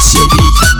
小弟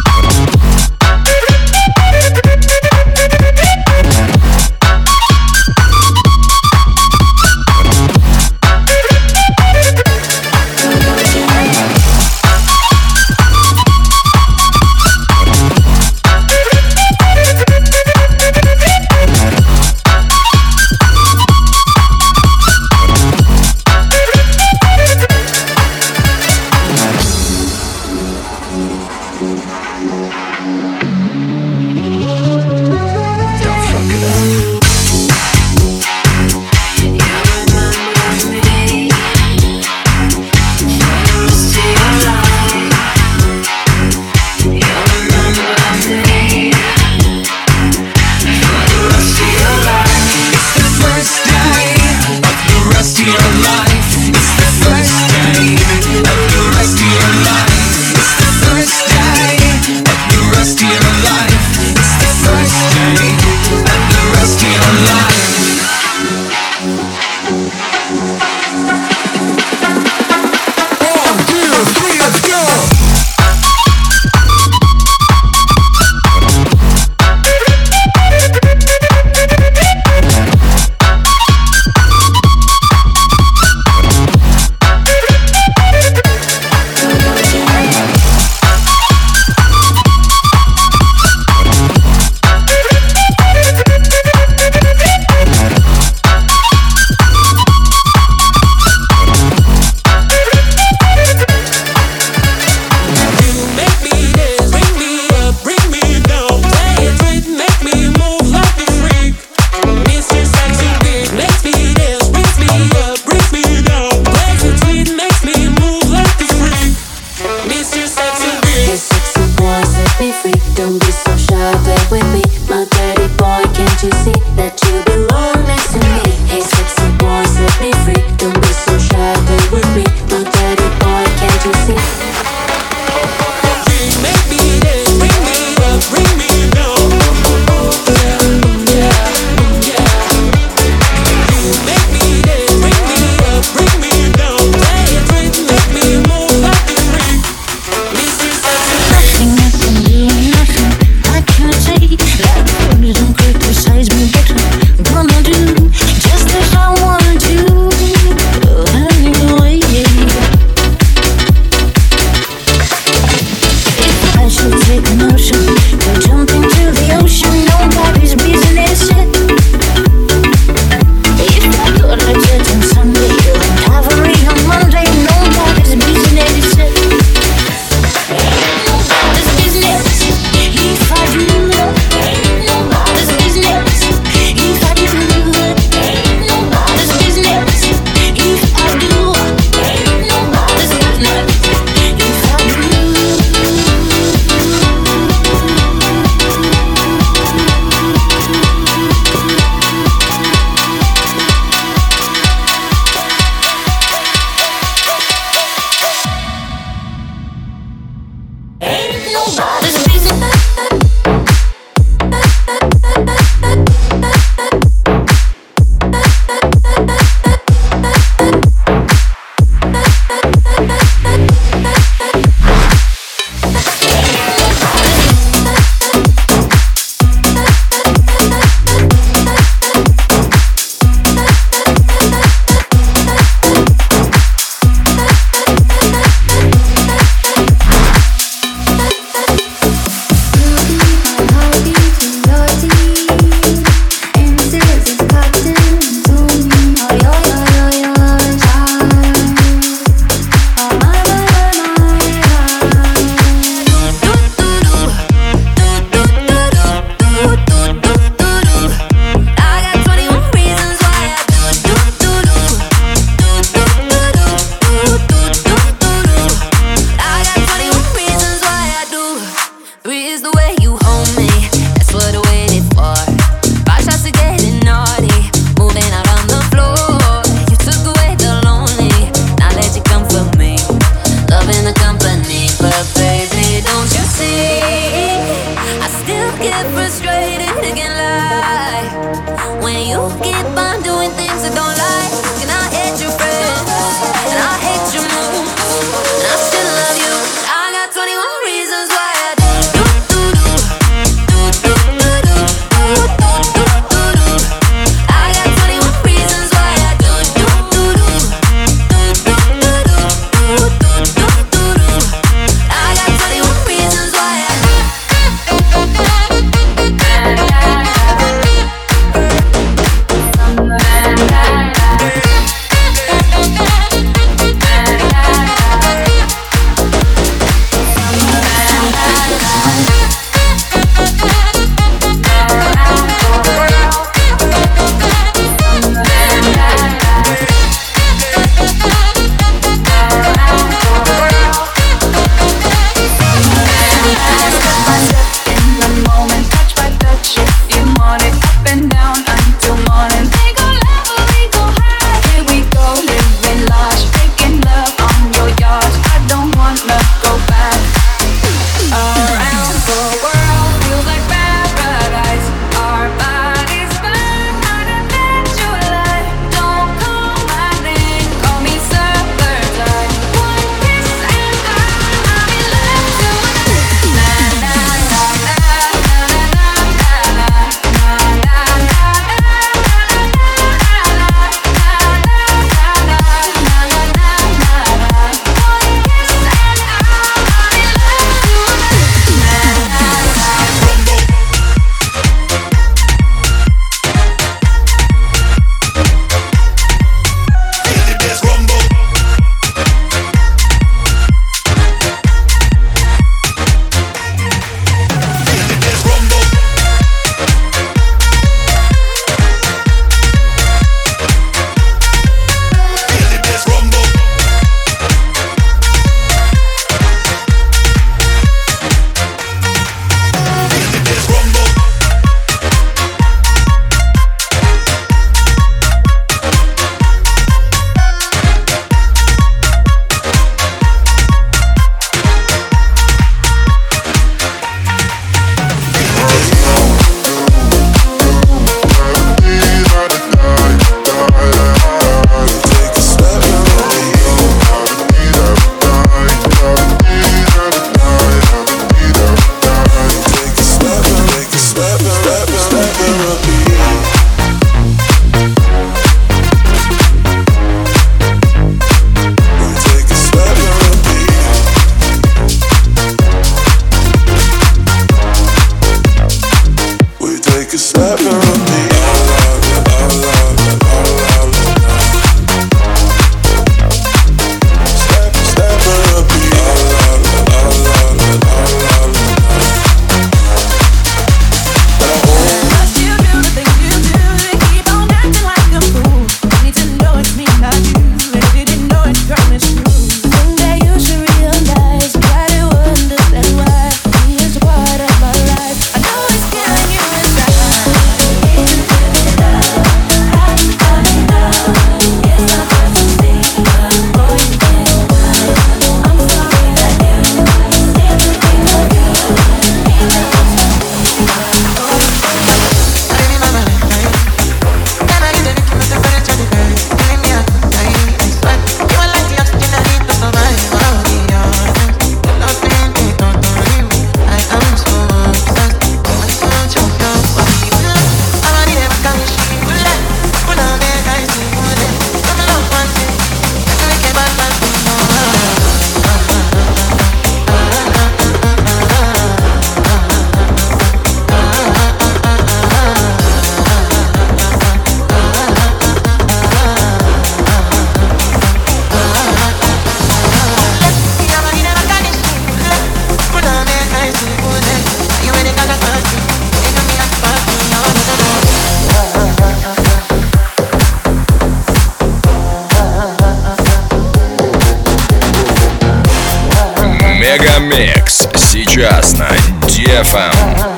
Мегамикс сейчас на DFM.